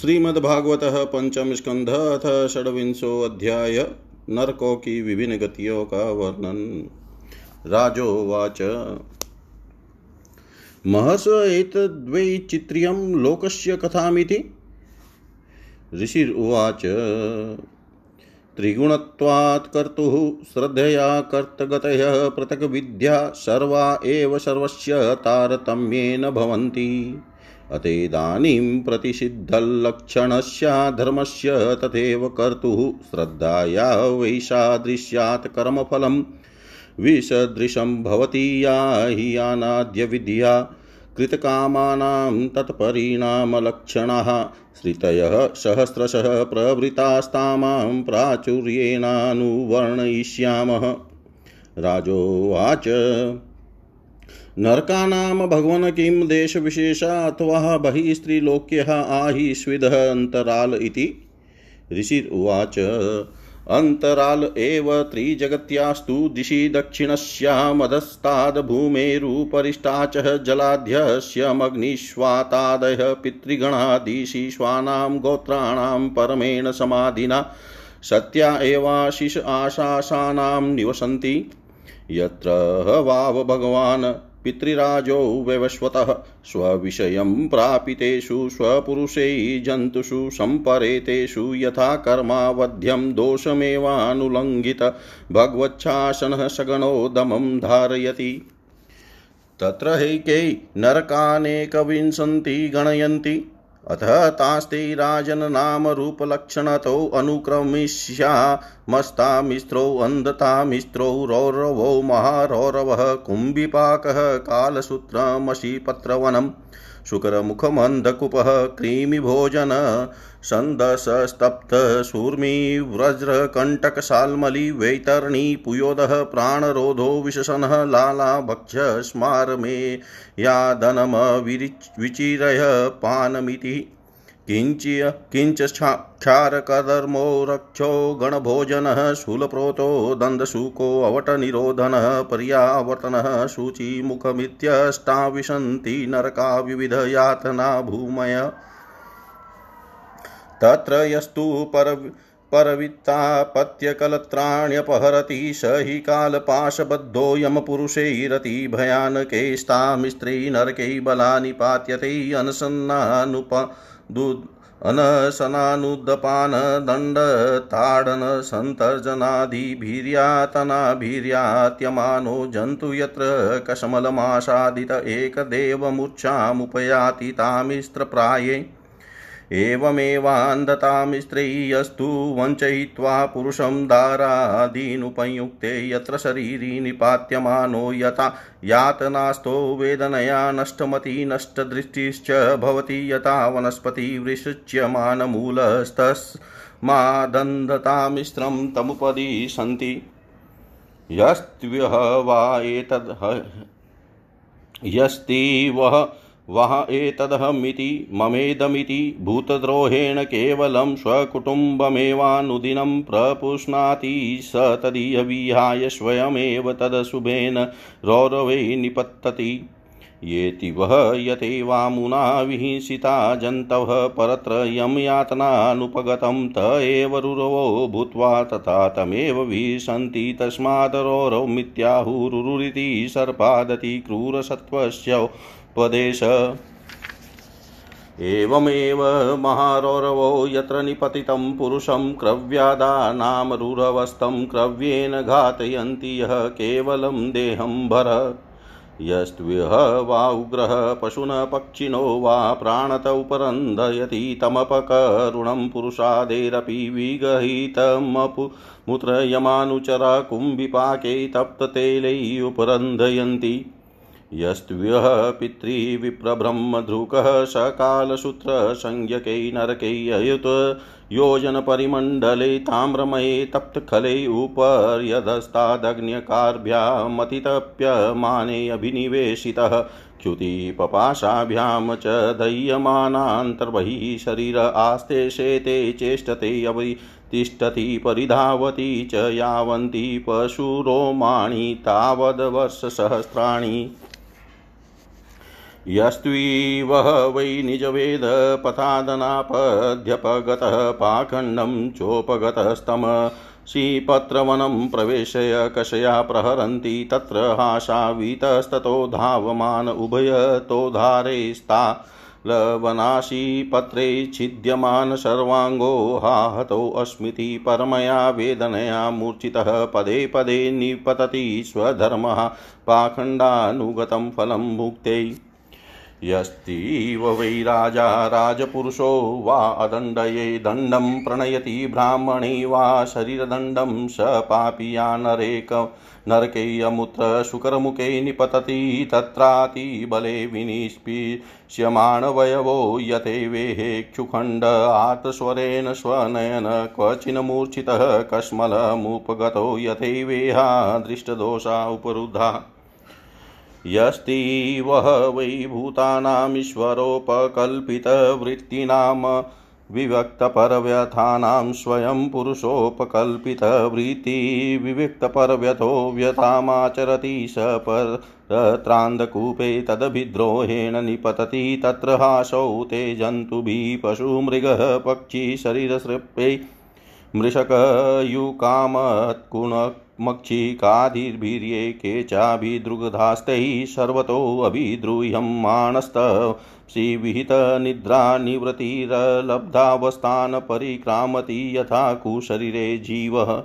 श्रीमद्भागवत पंचम स्कंध अथ षड्विंशो अध्याय नरकों की विभिन्न गतियों का वर्णन राजोवाच। महस एतद्वैचित्र्यं लोकस्य कथामिति। ऋषिर्वाच। त्रिगुणत्वात् कर्तुः श्रद्धया कर्तगतयः पृथग्विद्या सर्वा एव सर्वस्य तारतम्येन भवन्ति। अतेदानीं प्रतिषिद्धल्लक्षणस्य, धर्मस्य तथैव कर्तुः श्रद्धाया वैशादृश्यात् कर्मफलं विसदृशं भवति या हि अनाद्यविद्या कृतकामानां तत्परिणामलक्षणाः। श्रितयः सहस्रशः प्रवृतास्तामां प्राचुर्येणानुवर्णयिष्यामः। राजोवाच। नरकानां भगवन् किं देशविशेषा अथवा बहिः स्त्रीलोक्यः आहि स्विदः अन्तराल इति। ऋषिर्वाच अन्तराल एव त्रिजगत्यास्तु दिशि दक्षिणस्यामधस्ताद्भूमेरुपरिष्टा च जलाध्यस्यमग्निष्वातादयः पितृगणादिशि श्वानां गोत्राणां परमेण समाधिना सत्या एवाशिष आशासानां निवसन्ति। यत्र वाव भगवान् पितृराजो व्यवस्वतः स्वविषयं प्रापितेषु स्वपुरुषै जन्तुषु सम्परेतेषु यथा कर्मावध्यं दोषमेवानुलङ्घित भगवच्छासनः सगणो दमं धारयति। तत्र हैके नरकानेकविंशन्ति गणयन्ति। अथ तास्ते राजन्नामरूपलक्षणतो अनुक्रमिष्यामस्तामिस्त्रौ अन्धतामिस्त्रौ रौरवौ महारौरवः कुम्भिपाकः कालसूत्रमशिपत्रवनं शुकरमुखमन्धकुपः क्रीमिभोजन वैतरणी पुयोदः प्राणरोधो विशसनः लालाभक्ष स्मारमे विचिरय पानमिति किञ्च्य किञ्च क्षारकधर्मो रक्षो गणभोजनः शूलप्रोतो दन्दशुकोऽवटनिरोधनः पर्यावर्तनः शुचिमुखमित्यष्टाविशन्ति नरका विविधयातना भूमय तत्र यस्तु पर परवित्तापत्यकलत्राण्यपहरति स हि कालपाशबद्धो यमपुरुषैरति भयानकैस्तामिस्त्रै नरकै बलानि पात्यते अनसन्नानुप अनसनानुद्दपानदण्डताडनसन्तर्जनादिभिर्यातनाभिर्यात्यमानो जन्तु यत्र कशमलमासादित एकदेवमुच्छामुपयाति तामिस्त्रप्राये एवमेवान्धतामिस्त्रयस्तु वञ्चयित्वा पुरुषं दारादीनुपयुक्ते यत्र शरीरी निपात्यमानो यथा यातनास्तो वेदनया नष्टमति नष्टदृष्टिश्च भवति यथा वनस्पतिवृश्चियमानमूलस्तस्मादन्धतामिस्त्रं तमुपदिशन्ति यस्त्व्यः वा एतद् यस्ति वः वः एतदहमिति ममेदमिति भूतद्रोहेण केवलं स्वकुटुम्बमेवानुदिनं प्रपुष्णाति स तदीयविहाय स्वयमेव तदशुभेन रौरवै निपतति येति वः यथैवामुना विहिंसिता जन्तवः परत्र यं यातनानुपगतं त एव रुरवो भूत्वा तथा तमेव विशन्ति तस्मादरोरौ मिथ्याहुरुरिति सर्पादति क्रूरसत्त्वस्य उपदेश। एवमेव महारौरवो यत्र निपतितं पुरुषं क्रव्यादानामरुरवस्तं क्रव्येन घातयन्ति यः केवलं देहं भर। यस्त्विह वा उग्रः पशुन पक्षिणो वा प्राणत उपरन्धयति तमपकरुणं पुरुषादेरपि विगहितमपु। कुम्भिपाके तप्ततैलै उपरन्धयन्ति यस्त्व्यः पितृविप्रब्रह्मधृकः सकालसूत्रसंज्ञकै नरकै अयुत योजनपरिमण्डले ताम्रमये तप्तखले उपर्यधस्तादग्न्यकार्भ्यामतितप्यमाने अभिनिवेशितः च्युतिपपाशाभ्यां च दह्यमानान्तर्बहिः शरीर आस्ते शेते चेष्टते अवि तिष्ठति परिधावति च यावन्ति पशुरोमाणि तावद्वर्षसहस्राणि यस्त्वीवः वै निजवेदपथादनापध्यपगतः पाखण्डं चोपगतस्तम। श्रीपत्रवनं प्रवेशय कषया प्रहरन्ति तत्र हासावीतस्ततो धावमान उभयतोधारेस्ता लवनाशीपत्रे छिद्यमान सर्वाङ्गो हाहतोऽस्मिति परमया वेदनया मूर्छितः पदे पदे निपतति स्वधर्मः। पाखण्डानुगतं फलं भुक्ते यस्तीव वै राजा राजपुरुषो वा अदण्डये दण्डं प्रणयति ब्राह्मणे वा शरीरदण्डं स पापीया नरेक नरकेयमुत्र शुकरमुखे निपतति तत्रातिबले विनिष्पिष्यमाणवयवो यते वेहेक्षुखण्ड आर्तस्वरेण स्वनयन क्वचिन्मूर्छितः कश्मलमुपगतो यथैवेहा दृष्टदोषा उपरुद्धा यस्तीवः वै भूतानामीश्वरोपकल्पितवृत्तीनां विविक्तपरव्यथानां स्वयं पुरुषोपकल्पितवृत्ति विविक्तपरव्यथो व्यथामाचरति स परत्रान्दकूपे तदभिद्रोहेण निपतति तत्र हासौ ते जन्तुभिः पशुमृगः पक्षी शरीरसृप्यै मृषकयुकामत्कुण मक्षिकाधिर्वीर्ये के चाभिदृगधास्तैः सर्वतोऽभिद्रूह्यमाणस्तशिविहितनिद्रा निवृत्तिरलब्धावस्थान् परिक्रामति यथा कुशरीरे जीवः।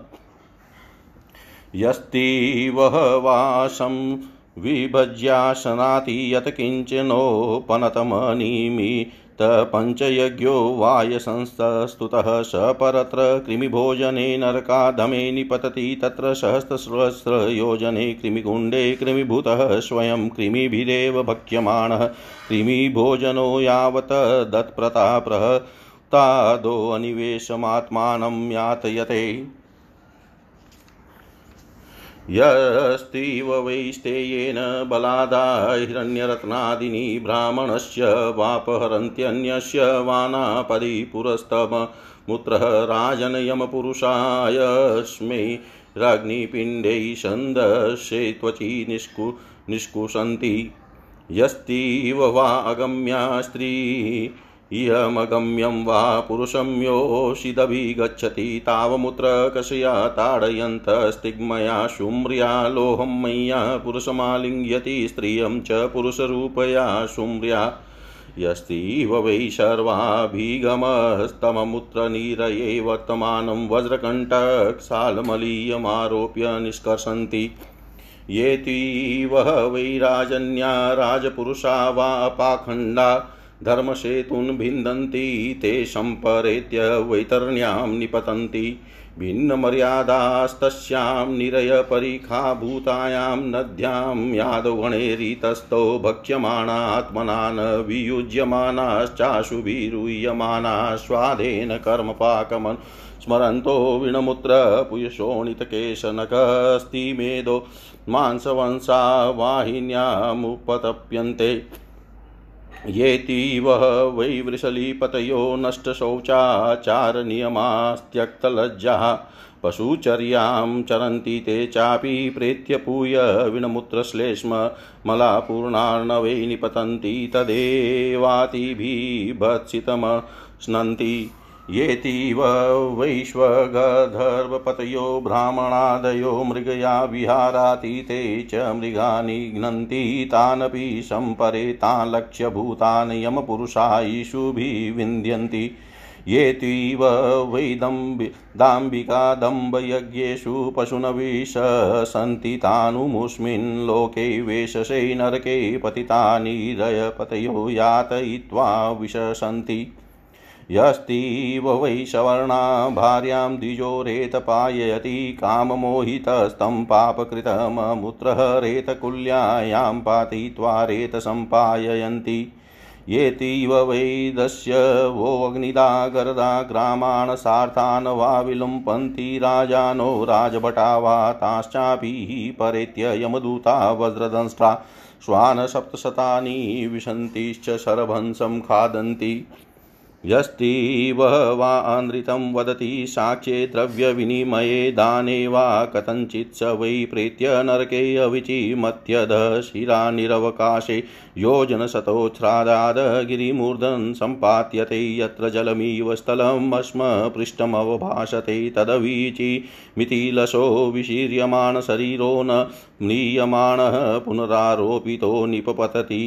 यस्तीवः वासं विभज्यासनाति यत्किञ्चनोपनतमनिमि पञ्चयज्ञो वायसंस्तस्तुतः स परत्र कृमिभोजने नरकाधमे निपतति तत्र सहस्रसहस्रयोजने कृमिकुण्डे कृमिभूतः स्वयं कृमिभिरेव भक्ष्यमाणः। कृमिभोजनो यावत् दत्प्रताप्रहतादोऽनिवेशमात्मानं यातयते। यस्तीव वैस्तेयेन बलादा हिरण्यरत्नादिनी ब्राह्मणस्य वापहरन्त्यन्यस्य वानापदि पुरस्तममुत्रः राजनयमपुरुषायस्मै राज्ञिपिण्डै सन्दशे त्वचि निष्कु निष्कुशन्ति। यस्तीव वा अगम्या स्त्री इयमगम्यं वा पुरुषं योषिदभिगच्छति तावमुत्रकषया ताडयन्तस्तिग्मया शुम्र्या लोहं मय्या पुरुषमालिङ्ग्यति स्त्रियं च पुरुषरूपया शुम्र्या यस्तीव वै सर्वाभिगमस्तममुत्रनीरये वर्तमानं वज्रकण्टकसालमलीयमारोप्य निष्कर्षन्ति। येतीव वै राजन्या राजपुरुषा वा पाखण्डा धर्मसेतून् भिन्दन्ति ते सम्परेत्य वैतरण्यां निपतन्ति। भिन्नमर्यादास्तस्यां निरयपरीखाभूतायां नद्यां यादवगणेरितस्थो भक्ष्यमाणात्मनान् वियुज्यमानाश्चाशुभिरुह्यमाना स्वादेन कर्मपाकमन् स्मरन्तो विणमुत्रपुयशोणितकेशनकस्तिमेदो मांसवंशा वाहिन्यामुपतप्यन्ते येतीव वै वृषलीपतयो नष्टशौचाचारनियमास्त्यक्तलज्जाः। पशुचर्यां चरन्ति ते चापि प्रेत्यपूय विणमुत्रश्लेष्म मलापूर्णार्णवै निपतन्ति तदेवातिभिभत्सितमश्नन्ति येतीव वैश्वगधर्वपतयो ब्राह्मणादयो मृगया विहारातीते च मृगानि घ्नन्ति तानपि सम्परे तान् लक्ष्यभूतान् यमपुरुषायिषुभिः विन्द्यन्ति। येतीव वैदम्बि दाम्बिकादम्बयज्ञेषु पशुनविशसन्ति तानुमुस्मिन् लोके वेशसे नरके पतितानि रयपतयो यातयित्वा विशसन्ति यस्तीव वै सवर्णा भार्यां द्विजोरेतपाययति काममोहितस्तं पापकृतममुत्रः रेतकुल्यायां पातयित्वा रेतसम्पाययन्ति। येतीव वै दस्य वोऽग्निदा गरदा ग्रामान् सार्थान् वा विलुम्पन्ति राजानो राजभटा वा ताश्चापि परेत्य यमदूता वज्रदंष्ट्रा श्वान् सप्तशतानि विशन्तिश्च शरभंसं खादन्ति। यस्तीव वानृतं वदति साक्ष्ये द्रव्यविनिमये दाने वा कथञ्चित् स वै प्रेत्य नरके अविचिमत्यध शिरानिरवकाशे योजनशतोच्छ्रादाद गिरिमूर्धन् सम्पात्यते यत्र जलमिव स्थलम् अस्म पृष्ठमवभाषते विशीर्यमाणशरीरो न म्रियमाणः पुनरारोपितो निपपतति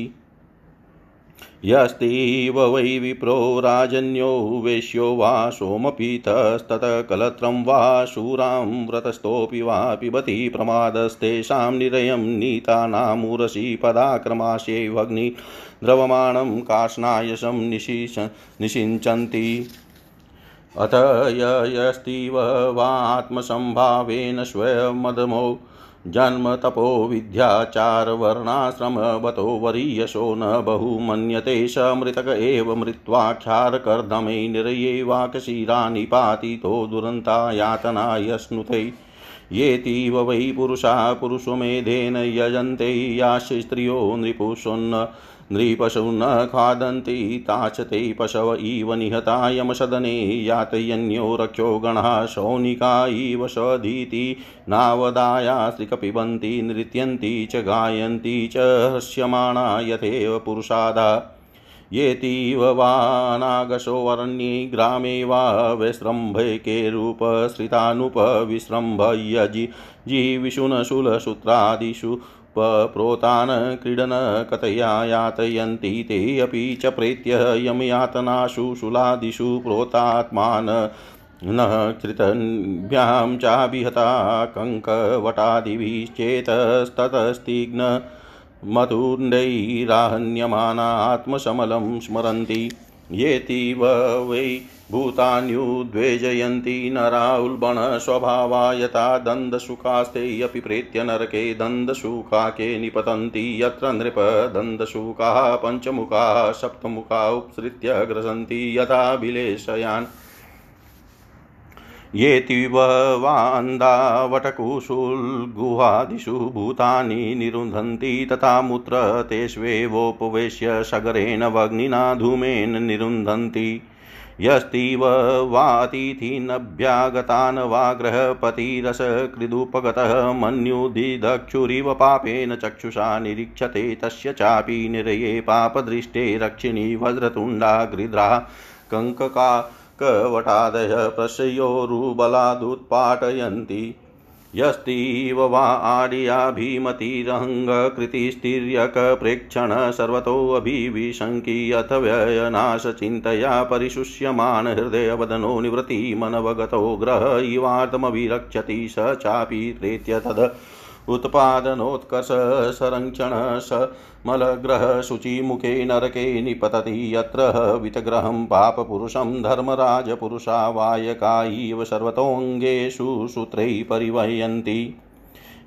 यस्तीव वै विप्रो राजन्यो वेश्यो वा सोमपीतस्ततः कलत्रं वा शूरां व्रतस्थोऽपि वा पिबति प्रमादस्तेषां निरयं नीतानामुरसि पदाक्रमाशेऽग्नि द्रवमाणं काष्णायशं निशिष निषिञ्चन्ति अथ यस्तीव वात्मसम्भावेन स्वयमदमो जन्म तपो विद्याचारवर्णाश्रमवतो वरीयशो न बहु मन्यते स मृतक एव मृत्वाक्षारकर्दमे निरये वाकशिरानिपातितो दुरन्ता यातना यश्नुते येतीव वै पुरुषा पुरुषमेधेन यजन्ते याश्च स्त्रियो नृपुषोन्न नृपशु न खादन्ति, ताचते पशव इव निहता यमसदने यातयन्यो रक्षो गणः शौनिका इव सदीति नावदायास्त्रिकपिबन्ति नृत्यन्ति च, गायन्ति च हस्यमाणा यथेव पुरुषादा। येतीव वानागशोऽरण्ये ग्रामे वा विसृम्भके रूपश्रितानुपविसृम्भयजि जीविषुनशूलसूत्रादिषु प्रोतान् क्रीडनकतया यातयन्ति ते अपि च प्रेत्य यमयातनाशु शूलादिषु प्रोतात्मान् न कृतभ्यां चाभिहता कङ्कवटादिभिश्चेतस्ततस्तिघ्न मधुण्डैराहन्यमाना आत्मशमलं स्मरन्ति वै भूतान्युद्वेजयन्ति नरा उल्बणस्वभावा यथा दन्दशुकास्ते अपि प्रेत्य नरके दन्दशुकाके निपतन्ति, यत्र नृप दन्दशुकाः पञ्चमुखाः, सप्तमुखा उपसृत्य ग्रसन्ति, यथा बिलेशयान् येतीव वान्दावटकुशुल्गुहादिषु भूतानि निरुन्धन्ति, तथा मूत्र तेष्वेवोपवेश्य सगरेण वग्निना धूमेन निरुन्धन्ति। यस्तीव वातिथिनभ्यागतान् वा गृहपतिरसकृदुपगतः मन्युदिदक्षुरिव पापेन चक्षुषा निरीक्षते तस्य चापि निरये पापदृष्टे रक्षिणी वज्रतुण्डा गृध्रा कङ्कका कवटादयः प्रशयोरुबलादुत्पाटयन्ति यस्तीव वा आर्याभिमतिरहङ्कृतिस्तिर्यकप्रेक्षण सर्वतोऽभिविशङ्की अथ व्ययनाशचिन्तया वदनो हृदयवदनो निवृत्तिमनवगतो ग्रह इवार्धमभिरक्षति स चापि प्रेत्य तद् उत्पादनोत्कर्ष संरक्षण मलग्रहशुचिमुखे नरके निपतति यत्र वितग्रहं पापपुरुषं धर्मराजपुरुषा वायका इव सर्वतोऽङ्गेषु सूत्रैः परिवहयन्ति।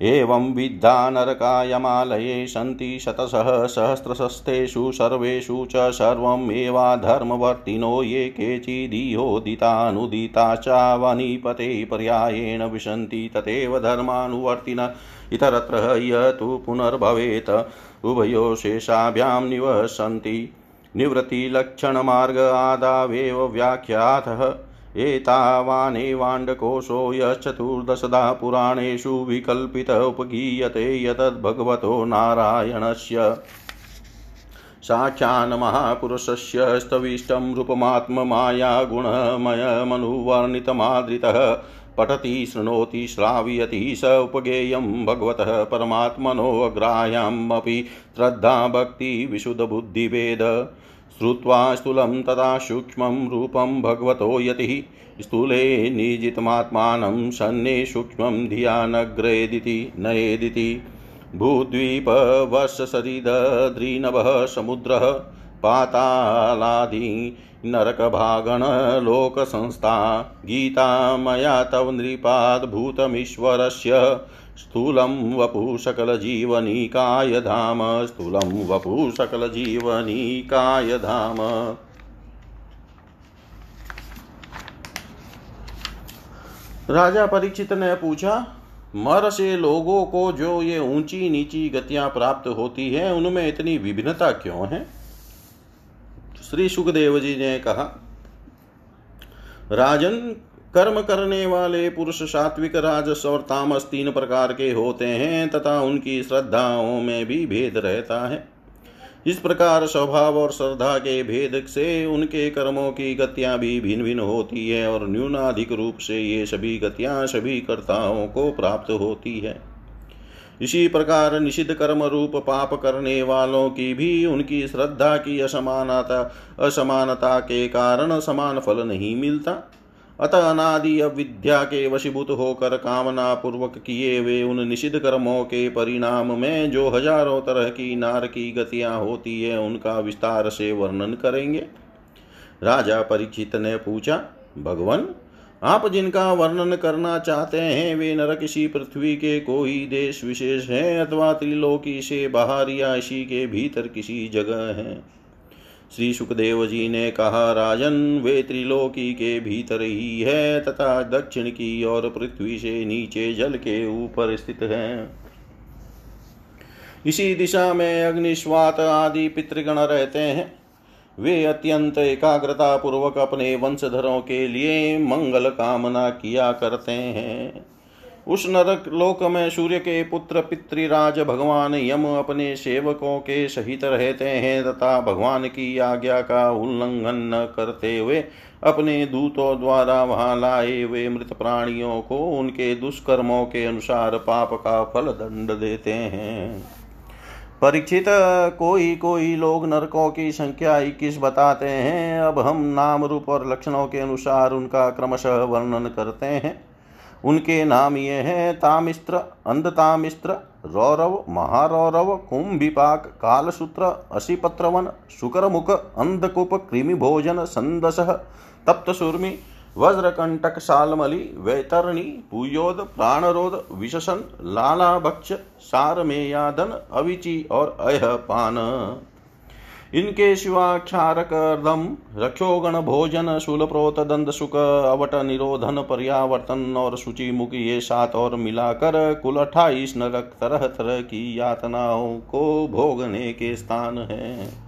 एवं विद्धा नरकायमालये सन्ति शतशः सहस्रशस्तेषु सर्वेषु च सर्वमेवाधर्मवर्तिनो ये केचिदिहोदितानुदिता चावनीपते पर्यायेण विशन्ति तथैव धर्मानुवर्तिन इतरत्र य तु पुनर्भवेत्। उभयो शेषाभ्यां निवसन्ति निवृत्तिलक्षणमार्ग आदावेव व्याख्यातः। एतावानेवाण्डकोशो यश्चतुर्दशदा पुराणेषु विकल्पित उपगीयते यतद्भगवतो नारायणस्य। साक्षान् महापुरुषस्य स्तविष्टं रूपमात्ममाया गुणमयमनुवर्णितमादृतः पठति, शृणोति, श्रावयति स उपगेयं भगवतः परमात्मनोऽग्राह्यमपि श्रद्धा भक्तिविशुद्धबुद्धिभेद श्रुत्वा स्थूलं तदा सूक्ष्मं रूपं भगवतो यतिः। स्थूले निजितमात्मानं सन्ने सूक्ष्मं धिया नग्रेदिति नयेदिति। भूद्वीपवर्षसरिदद्रीनभः समुद्रः पातालादि नरकभागणलोकसंस्था गीता मया तव नृपाद्भूतमीश्वरस्य स्थूलं वपु सकलजीवनीकाय धाम, स्थूलं वपु सकलजीवनीकाय धाम। राजा परीक्षित ने पूछा, मर से लोगों को जो ये ऊँची नीची गतियाँ प्राप्त होती है, उनमें इतनी विभिन्नता क्यों है? श्री सुखदेव जी ने कहा, राजन कर्म करने वाले पुरुष सात्विक, राजस और तामस तीन प्रकार के होते हैं तथा उनकी श्रद्धाओं में भी भेद रहता है। इस प्रकार स्वभाव और श्रद्धा के भेद से उनके कर्मों की गतियाँ भी भिन्न भिन्न होती है और न्यूनाधिक रूप से ये सभी गतियाँ सभी कर्ताओं को प्राप्त होती है। इसी प्रकार निषिद्ध कर्म रूप पाप करने वालों की भी उनकी श्रद्धा की असमानता असमानता के कारण समान फल नहीं मिलता। अतः अनादि अविद्या के वशीभूत होकर कामना पूर्वक किए वे उन निषिद्ध कर्मों के परिणाम में जो हज़ारों तरह की नार की गतियाँ होती है, उनका विस्तार से वर्णन करेंगे। राजा परीक्षित ने पूछा, भगवान, आप जिनका वर्णन करना चाहते हैं, वे नरक इसी पृथ्वी के कोई देश विशेष है अथवा त्रिलोकी से बाहर या इसी के भीतर किसी जगह है? श्री सुखदेव जी ने कहा, राजन, वे त्रिलोकी के भीतर ही है, तथा दक्षिण की और पृथ्वी से नीचे जल के ऊपर स्थित है। इसी दिशा में अग्निस्वात आदि पितृगण रहते हैं। वे अत्यंत एकाग्रता पूर्वक अपने वंशधरों के लिए मंगल कामना किया करते हैं। उस नरक लोक में सूर्य के पुत्र पितृराज भगवान यम अपने सेवकों के सहित रहते हैं तथा भगवान की आज्ञा का उल्लंघन न करते हुए अपने दूतों द्वारा वहाँ लाए हुए मृत प्राणियों को उनके दुष्कर्मों के अनुसार पाप का फल दंड देते हैं। परीक्षित, कोई कोई लोग नरकों की संख्या इक्कीस बताते हैं। अब हम नाम रूप और लक्षणों के अनुसार उनका क्रमशः वर्णन करते हैं। उनके नाम ये हैं तामिस्त्र, अंधतामिस्त्र, रौरव, महारौरव, कुंभिपाक, कालसूत्र, अशिपत्रवन, शुक्रमुख, अंधकूप, कृमिभोजन, संदस तप्तसूर्मि वज्रकंटक सालमलि वैतरणी, पुयोद, प्राणरोध, विशसन, लालाभक्ष, सारमेयादन, अविचि और अयपान इनके शिवा क्षारक दम रक्षोगण भोजन, शूल प्रोत दंद सुख, अवट निरोधन पर्यावर्तन, और सूची मुख ये सात और मिलाकर कुल अठाईस नरक तरह तरह की यातनाओं को भोगने के स्थान हैं।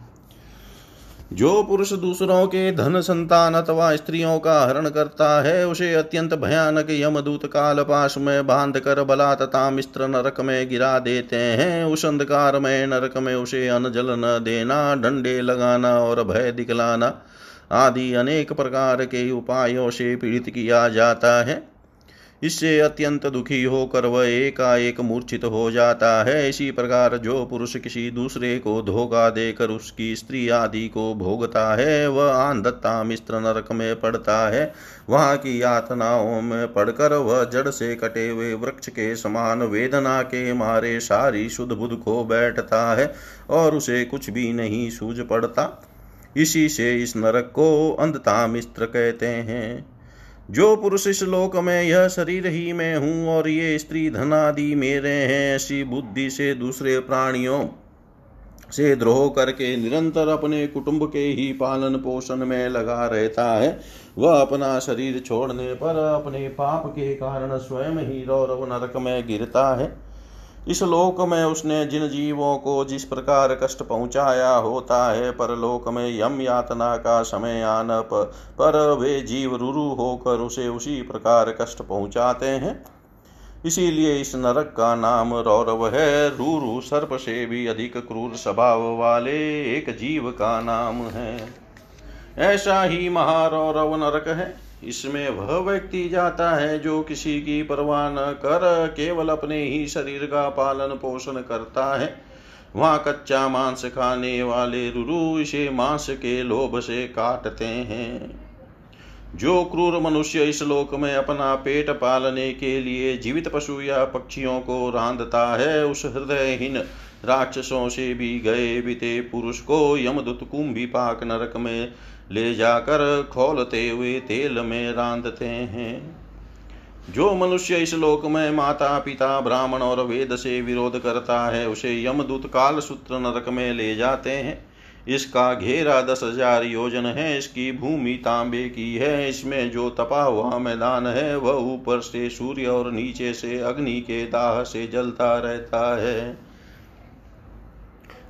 जो पुरुष दूसरों के धन संतान अथवा स्त्रियों का हरण करता है, उसे अत्यंत भयानक यमदूत काल पास में बाँध कर बला तथा मिस्त्र नरक में गिरा देते हैं। उस अंधकार में, नरक में उसे अन्न जल न देना, डंडे लगाना और भय दिखलाना आदि अनेक प्रकार के उपायों से पीड़ित किया जाता है। इससे अत्यंत दुखी होकर वह एकाएक मूर्छित हो जाता है। इसी प्रकार जो पुरुष किसी दूसरे को धोखा देकर उसकी स्त्री आदि को भोगता है, वह आंधता मिश्र नरक में पड़ता है। वहाँ की यातनाओं में पड़कर वह जड़ से कटे हुए वृक्ष के समान वेदना के मारे सारी शुद्ध बुद्ध को बैठता है और उसे कुछ भी नहीं सूझ पड़ता। इसी से इस नरक को अंधता मिश्र कहते हैं। जो पुरुष इस लोक में, यह शरीर ही में हूँ और ये स्त्री धनादि मेरे हैं, ऐसी बुद्धि से दूसरे प्राणियों से द्रोह करके निरंतर अपने कुटुंब के ही पालन पोषण में लगा रहता है। वह अपना शरीर छोड़ने पर अपने पाप के कारण स्वयं ही रौरव नरक में गिरता है। इस लोक में उसने जिन जीवों को जिस प्रकार कष्ट पहुँचाया होता है पर लोक में यम यातना का समय आने पर, पर वे जीव रुरु होकर उसे उसी प्रकार कष्ट पहुंचाते हैं। इसीलिए इस नरक का नाम रौरव है। रूरु सर्प से भी अधिक क्रूर स्वभाव वाले एक जीव का नाम है। ऐसा ही महारौरव नरक है। इसमें वह व्यक्ति जाता है जो किसी की परवाह न कर, केवल अपने ही शरीर का पालन पोषण करता है। वहाँ कच्चा मांस खाने वाले रुरु इसे मांस के लोभ से काटते हैं। जो क्रूर मनुष्य इस लोक में अपना पेट पालने के लिए जीवित पशु या पक्षियों को रांधता है, उस हृदयहीन राक्षसों से भी गए बीते पुरुष को यमदुत कुंभी पाक नरक में ले जाकर खोलते हुए तेल में रांधते हैं। जो मनुष्य इस लोक में माता पिता ब्राह्मण और वेद से विरोध करता है, उसे यमदूत काल सूत्र नरक में ले जाते हैं। इसका घेरा दस हज़ार योजन है, इसकी भूमि तांबे की है, इसमें जो तपा हुआ मैदान है, वह ऊपर से सूर्य और नीचे से अग्नि के दाह से जलता रहता है।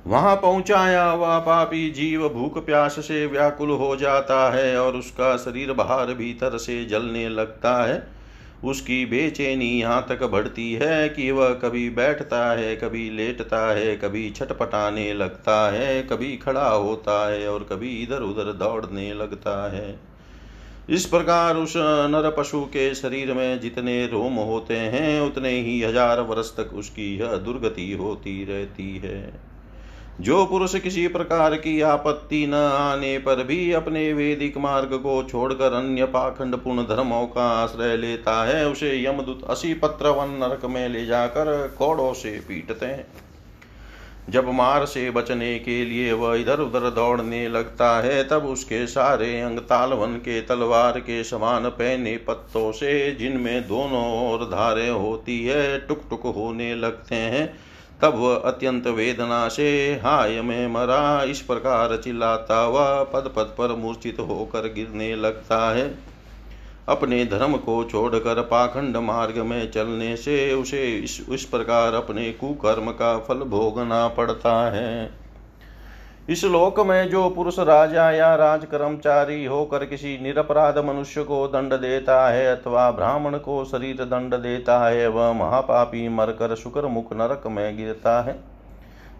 वहाँ पहुँचाया हुआ पापी जीव भूख प्यास से व्याकुल हो जाता है और उसका शरीर बाहर भीतर से जलने लगता है। उसकी बेचैनी यहाँ तक बढ़ती है कि वह कभी बैठता है, कभी लेटता है, कभी छटपटाने लगता है, कभी खड़ा होता है और कभी इधर उधर दौड़ने लगता है। इस प्रकार उस नर पशु के शरीर में जितने रोम होते हैं, उतने ही हज़ार वर्ष तक उसकी यह दुर्गति होती रहती है। जो पुरुष किसी प्रकार की आपत्ति न आने पर भी अपने वेदिक मार्ग को छोड़कर अन्य पाखंड पूर्ण धर्मों का आश्रय लेता है, उसे यमदूत असी पत्र वन नरक में ले जाकर कोड़ों से पीटते हैं। जब मार से बचने के लिए वह इधर उधर दौड़ने लगता है, तब उसके सारे अंग तालवन के तलवार के समान पहने पत्तों से, जिनमें दोनों ओर धारे होती है टुक टुक होने लगते हैं। तब वह अत्यंत वेदना से हाय में मरा। इस प्रकार चिल्लाता हुआ पद पद पर मूर्छित होकर गिरने लगता है। अपने धर्म को छोड़कर पाखंड मार्ग में चलने से उसे इस, इस प्रकार अपने कुकर्म का फल भोगना पड़ता है। इस लोक में जो पुरुष राजा या राज कर्मचारी होकर किसी निरपराध मनुष्य को दंड देता है अथवा ब्राह्मण को शरीर दंड देता है, वह महापापी मरकर शुक्र मुख नरक में गिरता है।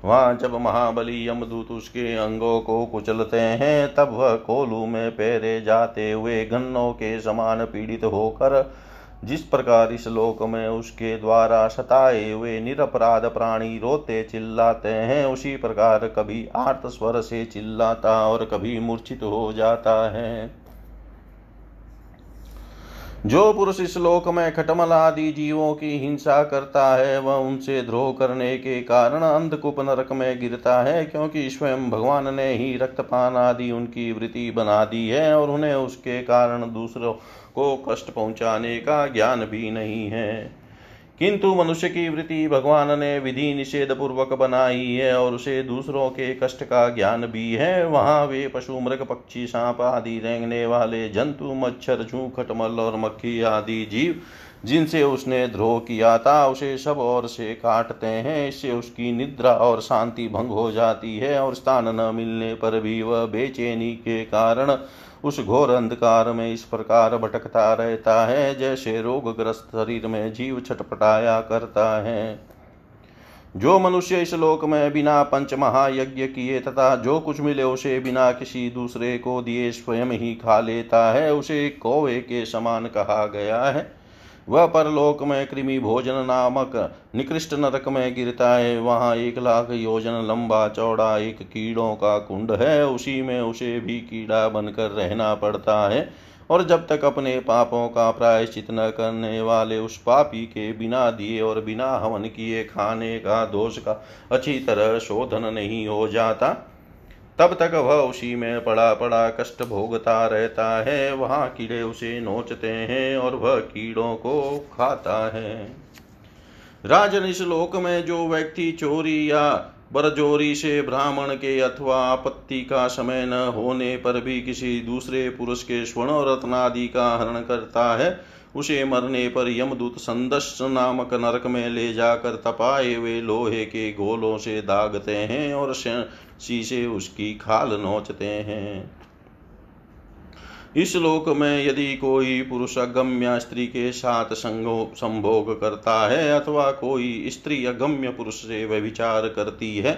वहाँ जब महाबली यमदूत उसके अंगों को कुचलते हैं, तब वह कोलू में पैरे जाते हुए गन्नों के समान पीड़ित होकर जिस प्रकार इस लोक में उसके द्वारा सताए हुए निरपराध प्राणी रोते चिल्लाते हैं, उसी प्रकार कभी आर्त स्वर से चिल्लाता और कभी मूर्छित हो जाता है। जो पुरुष इस लोक में खटमल आदि जीवों की हिंसा करता है, वह उनसे द्रोह करने के कारण अंधकूप नरक में गिरता है, क्योंकि स्वयं भगवान ने ही रक्तपान आदि उनकी वृत्ति बना दी है और उन्हें उसके कारण दूसरों को कष्ट पहुँचाने का ज्ञान भी नहीं है। किंतु मनुष्य की वृत्ति भगवान ने विधि निषेध पूर्वक बनाई है और उसे दूसरों के कष्ट का ज्ञान भी है। वहाँ वे पशु, मृग, पक्षी, सांप आदि, रेंगने वाले जंतु, मच्छर जू खटमल और मक्खी आदि जीव, जिनसे उसने द्रोह किया था, उसे सब और से काटते हैं। इससे उसकी निद्रा और शांति भंग हो जाती है और स्थान न मिलने पर भी वह बेचैनी के कारण उस घोर अंधकार में इस प्रकार भटकता रहता है, जैसे रोगग्रस्त शरीर में जीव छटपटाया करता है। जो मनुष्य इस लोक में बिना पंच महायज्ञ किए तथा जो कुछ मिले उसे बिना किसी दूसरे को दिए स्वयं ही खा लेता है, उसे कौवे के समान कहा गया है। वह परलोक में कृमि भोजन नामक निकृष्ट नरक में गिरता है। वहाँ एक लाख योजन, लंबा चौड़ा एक कीड़ों का कुंड है। उसी में उसे भी कीड़ा बनकर रहना पड़ता है। और जब तक अपने पापों का प्रायश्चित न करने वाले उस पापी के बिना दिए और बिना हवन किए खाने का दोष का अच्छी तरह शोधन नहीं हो जाता तब तक वह उसी में पड़ा पड़ा कष्ट भोगता रहता है। वहाँ कीड़े उसे नोचते हैं और वह कीड़ों को खाता है। राजन इस लोक में जो व्यक्ति चोरी या बरजोरी से ब्राह्मण के अथवा आपत्ति का समय न होने पर भी किसी दूसरे पुरुष के स्वर्ण रत्नादि का हरण करता है, उसे मरने पर यमदूत संदस नामक नरक में ले जाकर तपाए हुए लोहे के गोलों से दागते हैं और शीशे उसकी खाल नोचते हैं। इस लोक में यदि कोई पुरुष अगम्य स्त्री के साथ संभोग करता है अथवा कोई स्त्री अगम्य पुरुष से व्यभिचार करती है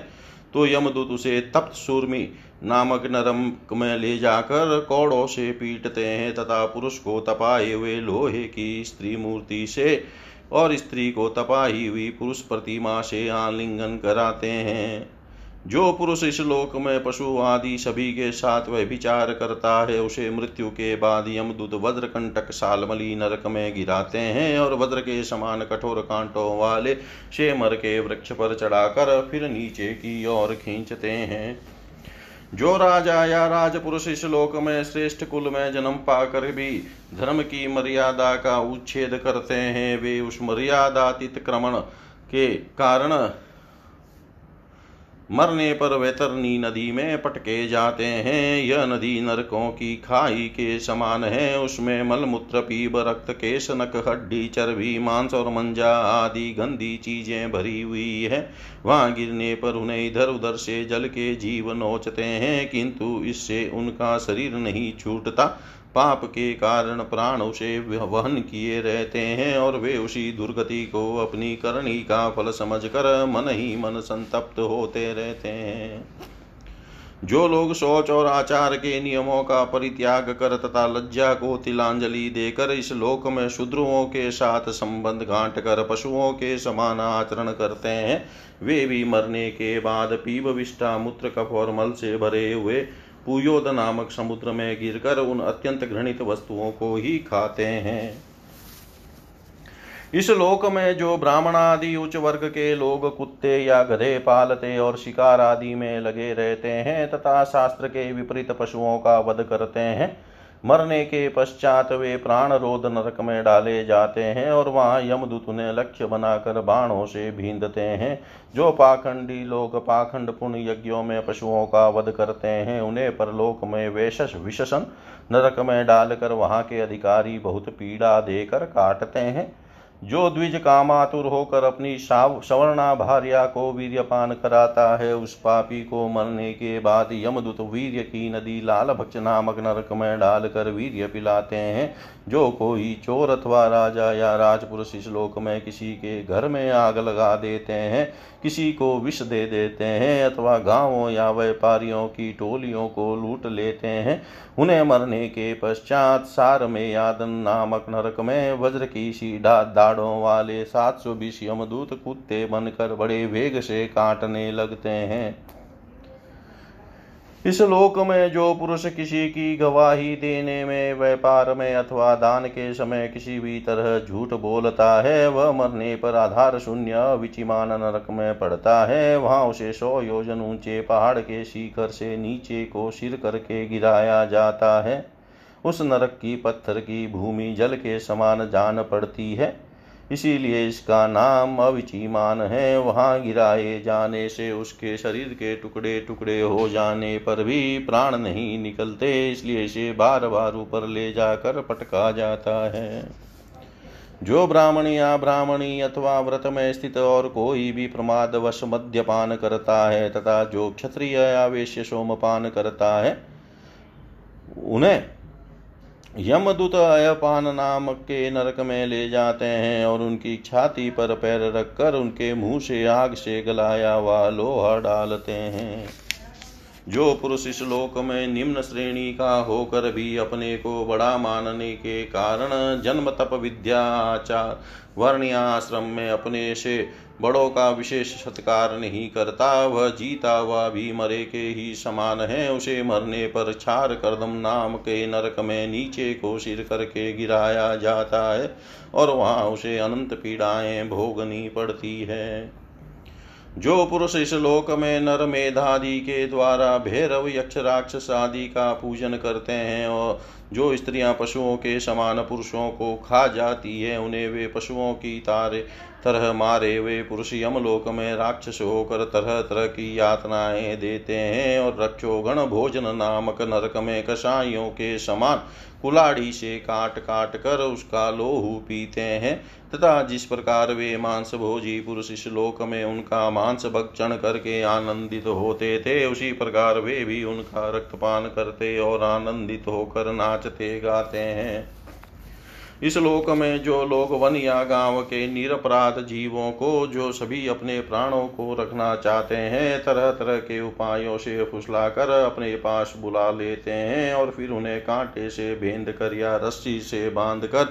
तो यमदूत उसे तप्त सूर्मी नामक नरम में ले जाकर कौड़ों से पीटते हैं तथा पुरुष को तपाए हुए लोहे की स्त्री मूर्ति से और स्त्री को तपाई हुई पुरुष प्रतिमा से आलिंगन कराते हैं। जो पुरुष इस लोक में पशु आदि सभी के साथ वह विचार करता है, उसे मृत्यु के बाद यमदूत वज्र कंटक सालमली नरक में गिराते हैं और वज्र के समान कठोर कांटों वाले शेमर के वृक्ष पर चढ़ाकर फिर नीचे की ओर खींचते हैं। जो राजा या राजपुरुष इस लोक में श्रेष्ठ कुल में जन्म पाकर भी धर्म की मर्यादा का उच्छेद करते हैं, वे उस मर्यादातीत क्रमण के कारण मरने पर वैतरनी नदी में पटके जाते हैं। यह नदी नरकों की खाई के समान है। उसमें मलमूत्र, पीब, रक्त, केश नक हड्डी, चर्बी, मांस और मंजा आदि गंदी चीज़ें भरी हुई है। वहाँ गिरने पर उन्हें इधर उधर से जल के जीव नोचते हैं, किंतु इससे उनका शरीर नहीं छूटता। पाप के कारण प्राण उसे वहन किए रहते हैं और वे उसी दुर्गति को अपनी करणी का फल समझकर मन ही मन संतप्त होते रहते हैं। जो लोग शौच और आचार के नियमों का परित्याग कर तथा लज्जा को तिलांजलि देकर इस लोक में शूद्रों के साथ संबंध गांट कर पशुओं के समान आचरण करते हैं, वे भी मरने के बाद पीब विष्टा मूत्र कफ और मल से भरे हुए पुयोद नामक समुद्र में गिरकर उन अत्यंत घृणित वस्तुओं को ही खाते हैं। इस लोक में जो ब्राह्मण आदि उच्च वर्ग के लोग कुत्ते या गधे पालते और शिकार आदि में लगे रहते हैं, तथा शास्त्र के विपरीत पशुओं का वध करते हैं मरने के पश्चात वे प्राण रोध नरक में डाले जाते हैं और वहाँ यमदूत उन्हें लक्ष्य बनाकर बाणों से भींदते हैं। जो पाखंडी लोग पाखंड पुण्य यज्ञों में पशुओं का वध करते हैं, उन्हें परलोक में वेशस विशसन नरक में डालकर वहाँ के अधिकारी बहुत पीड़ा देकर काटते हैं। जो द्विज कामातुर होकर अपनी सवर्णा भार्या को वीर्यपान कराता है, उस पापी को मरने के बाद यमदूत वीर्य की नदी लाल भक्ष नामक नरक में डालकर वीर्य पिलाते हैं। जो कोई चोर अथवा राजा या राजपुरुष इस लोक में किसी के घर में आग लगा देते हैं, किसी को विष दे देते हैं अथवा गाँवों या व्यापारियों की टोलियों को लूट लेते हैं, उन्हें मरने के पश्चात सार में यादन नामक नरक में वज्र की सी दाड़ों वाले सात सौ बीस यमदूत कुत्ते बनकर बड़े वेग से काटने लगते हैं। इस लोक में जो पुरुष किसी की गवाही देने में, व्यापार में अथवा दान के समय किसी भी तरह झूठ बोलता है, वह मरने पर आधार शून्य विचिमान नरक में पड़ता है। वहाँ उसे सौ योजन ऊँचे पहाड़ के शिखर से नीचे को सिर करके गिराया जाता है। उस नरक की पत्थर की भूमि जल के समान जान पड़ती है। इसीलिए इसका नाम अविचीमान है। वहाँ गिराए जाने से उसके शरीर के टुकड़े टुकड़े हो जाने पर भी प्राण नहीं निकलते, इसलिए इसे बार बार ऊपर ले जाकर पटका जाता है। जो ब्राह्मण या ब्राह्मणी अथवा व्रत में स्थित और कोई भी प्रमाद वश मद्यपान करता है तथा जो क्षत्रिय या वेश्य सोमपान करता है, उन्हें यमदूत अयपान नामक के नरक में ले जाते हैं और उनकी छाती पर पैर रखकर उनके मुँह से आग से गलाया हुआ लोहा डालते हैं। जो पुरुष इस लोक में निम्न श्रेणी का होकर भी अपने को बड़ा मानने के कारण जन्म तप विद्या आचार वर्ण आश्रम में अपने से बड़ों का विशेष सत्कार नहीं करता, वह जीता हुआ भी मरे के ही समान है, उसे मरने पर छार करदम नाम के नरक में नीचे को सिर करके गिराया जाता है, और वहाँ उसे अनंत पीड़ाएँ भोगनी पड़ती है। जो पुरुष इस लोक में नर मेधादि के द्वारा भैरव, यक्ष, राक्षस आदि का पूजन करते हैं, और जो स्त्रियाँ पशुओं के समान पुरुषों को खा जाती है, उन्हें वे पशुओं की तारे तरह मारे वे पुरुष यमलोक में राक्षस होकर तरह तरह की यातनाएँ देते हैं और रक्षोगण भोजन नामक नरक में कसाइयों के समान कुलाड़ी से काट काट कर उसका लोहू पीते हैं, तथा जिस प्रकार वे मांस भोजी पुरुष इस लोक में उनका मांस भक्षण करके आनंदित होते थे, उसी प्रकार वे भी उनका रक्तपान करते और आनंदित होकर नाचते गाते हैं। इस लोक में जो लोग वन या गाँव के निरपराध जीवों को, जो सभी अपने प्राणों को रखना चाहते हैं तरह तरह के उपायों से फुसलाकर अपने पास बुला लेते हैं और फिर उन्हें कांटे से भेंद कर या रस्सी से बाँध कर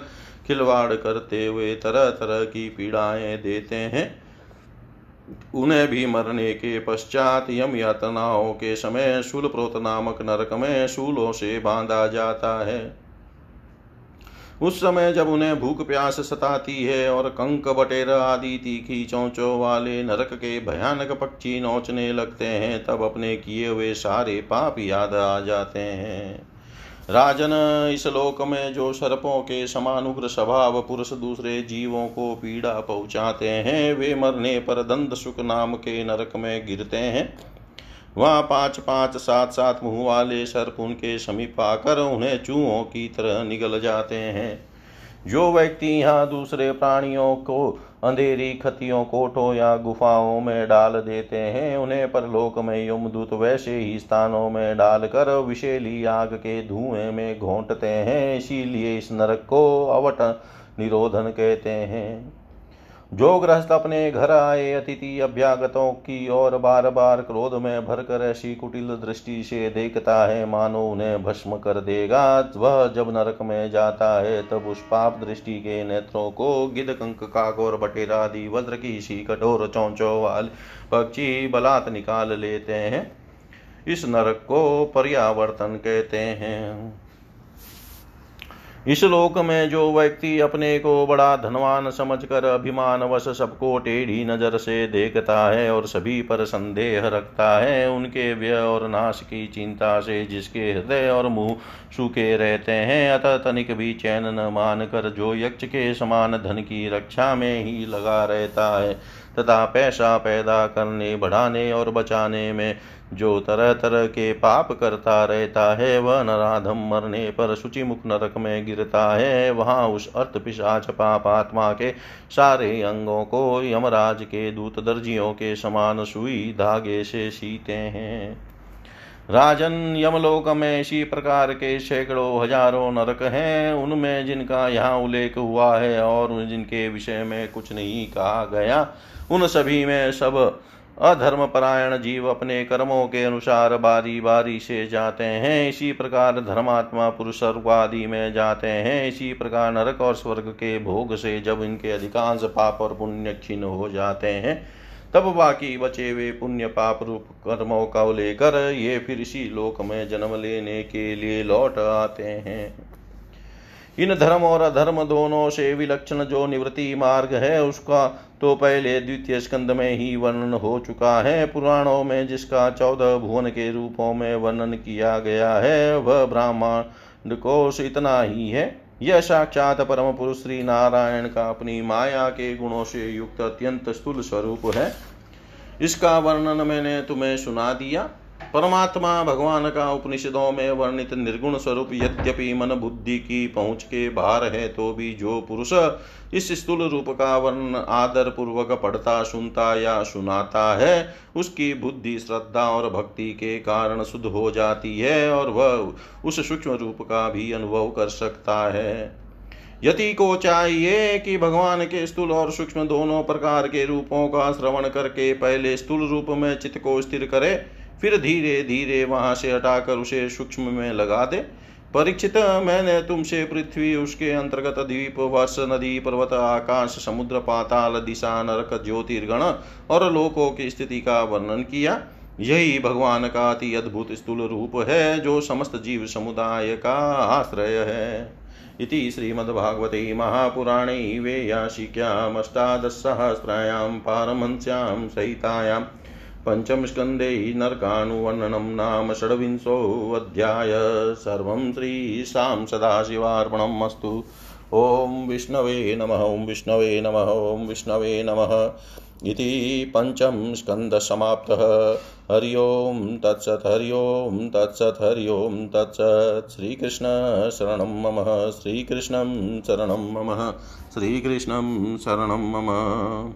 खिलवाड़ करते हुए तरह तरह की पीड़ाएँ देते हैं। उन्हें भी मरने के पश्चात यम यातनाओं के समय शूलप्रोत नामक नरक में शूलों से बांधा जाता है। उस समय जब उन्हें भूख प्यास सताती है और कंक बटेर आदि तीखी चौचो वाले नरक के भयानक पक्षी नोचने लगते हैं, तब अपने किए हुए सारे पाप याद आ जाते हैं। राजन, इस लोक में जो सर्पों के समान उग्र स्वभाव पुरुष दूसरे जीवों को पीड़ा पहुंचाते हैं, वे मरने पर दंड सुख नाम के नरक में गिरते हैं। वहाँ पाँच पाँच सात सात मुँह वाले सर्प उनके समीप आकर उन्हें चूहों की तरह निगल जाते हैं। जो व्यक्ति यहाँ दूसरे प्राणियों को, अंधेरी खतियों, कोठों या गुफाओं में डाल देते हैं, उन्हें परलोक में यमदूत वैसे ही स्थानों में डालकर विशेली आग के धुएँ में घोंटते हैं, इसीलिए इस नरक को अवट निरोधन कहते हैं। जो गृहस्थ अपने घर आए, अतिथि अभ्यागतों की ओर बार बार क्रोध में भरकर ऐसी कुटिल दृष्टि से देखता है, मानो उन्हें भस्म कर देगा। वह जब नरक में जाता है, तब उस पाप दृष्टि के नेत्रों को गिद कंक काकोर बटेरा आदि वज्र की सी कठोर चौंचो वाले पक्षी बलात् निकाल लेते हैं। इस नरक को पर्यावर्तन कहते हैं। इस लोक में जो व्यक्ति अपने को बड़ा धनवान समझकर अभिमान वश सबको टेढ़ी नज़र से देखता है और सभी पर संदेह रखता है, उनके व्यय और नाश की चिंता से जिसके हृदय और मुँह सूखे रहते हैं, अतः तनिक भी चैन न मान कर जो यक्ष के समान धन की रक्षा में ही लगा रहता है। तथा पैसा पैदा करने, बढ़ाने और बचाने में जो तरह तरह के पाप करता रहता है, वह नराधम मरने पर मुख नरक में गिरता है। वहाँ उस अर्थ पिशाच पाप आत्मा के सारे अंगों को यमराज के दूत दर्जियों के समान सुई धागे से सीते हैं। राजन, यमलोक में इसी प्रकार के सैकड़ों, हज़ारों नरक हैं। उनमें जिनका यहाँ उल्लेख हुआ है और जिनके विषय में कुछ नहीं कहा गया उन सभी में सब अधर्म परायण जीव अपने कर्मों के अनुसार बारी बारी से जाते हैं। इसी प्रकार धर्मात्मा पुरुष स्वर्ग आदि में जाते हैं। इसी प्रकार नरक और स्वर्ग के भोग से जब इनके अधिकांश पाप और पुण्य क्षीण हो जाते हैं, तब बाकी बचे हुए पुण्य पाप रूप कर्मों का लेकर ये फिर इसी लोक में जन्म लेने के लिए लौट आते हैं। इन धर्म और अधर्म दोनों से विलक्षण जो निवृत्ति मार्ग है, उसका तो पहले द्वितीय स्कंद में ही वर्णन हो चुका है। पुराणों में जिसका चौदह भुवन के रूपों में वर्णन किया गया है, वह ब्राह्मण कोश इतना ही है। यह साक्षात परम पुरुष श्री नारायण का अपनी माया के गुणों से युक्त अत्यंत स्थूल स्वरूप है। इसका वर्णन मैंने तुम्हें सुना दिया। परमात्मा भगवान का उपनिषदों में वर्णित निर्गुण स्वरूप यद्यपि मन बुद्धि की पहुँच के बाहर है तो भी जो पुरुष इस स्थूल रूप का वर्ण आदर पूर्वक पढ़ता, सुनता या सुनाता है, उसकी बुद्धि, श्रद्धा और भक्ति के कारण शुद्ध हो जाती है और वह उस सूक्ष्म रूप का भी अनुभव कर सकता है। यति को चाहिए कि भगवान के स्थूल और सूक्ष्म दोनों प्रकार के रूपों का श्रवण करके पहले स्थूल रूप में चित्त को स्थिर करे फिर धीरे धीरे वहाँ से हटाकर उसे सूक्ष्म में लगा दे। परीक्षित, मैंने तुमसे पृथ्वी, उसके अंतर्गत द्वीप, वर्ष, नदी, पर्वत, आकाश, समुद्र, पाताल, दिशा, नरक, ज्योतिर्गण और लोकों की स्थिति का वर्णन किया। यही भगवान का अति अद्भुत स्थूल रूप है, जो समस्त जीव समुदाय का आश्रय है। इति श्रीमद्भागवते महापुराणे वेयाशिक्यामष्टादशसहस्रायां पारमहंस्यां सहितायां। पञ्चमस्कन्धे नरकानुवर्णनं नाम षड्विंशोऽध्याय सर्वं श्रीशां सदाशिवार्पणम् अस्तु। ॐ विष्णवे नमः, ॐ विष्णवे नमः, ॐ विष्णवे नमः। इति पञ्चम स्कन्दसमाप्तः हरि ओं तत्सत्, हरि ओं तत्सत्, हरि ओं तत्सत्। श्रीकृष्णशरणं मम, श्रीकृष्णं शरणं मम, श्रीकृष्णं शरणं मम।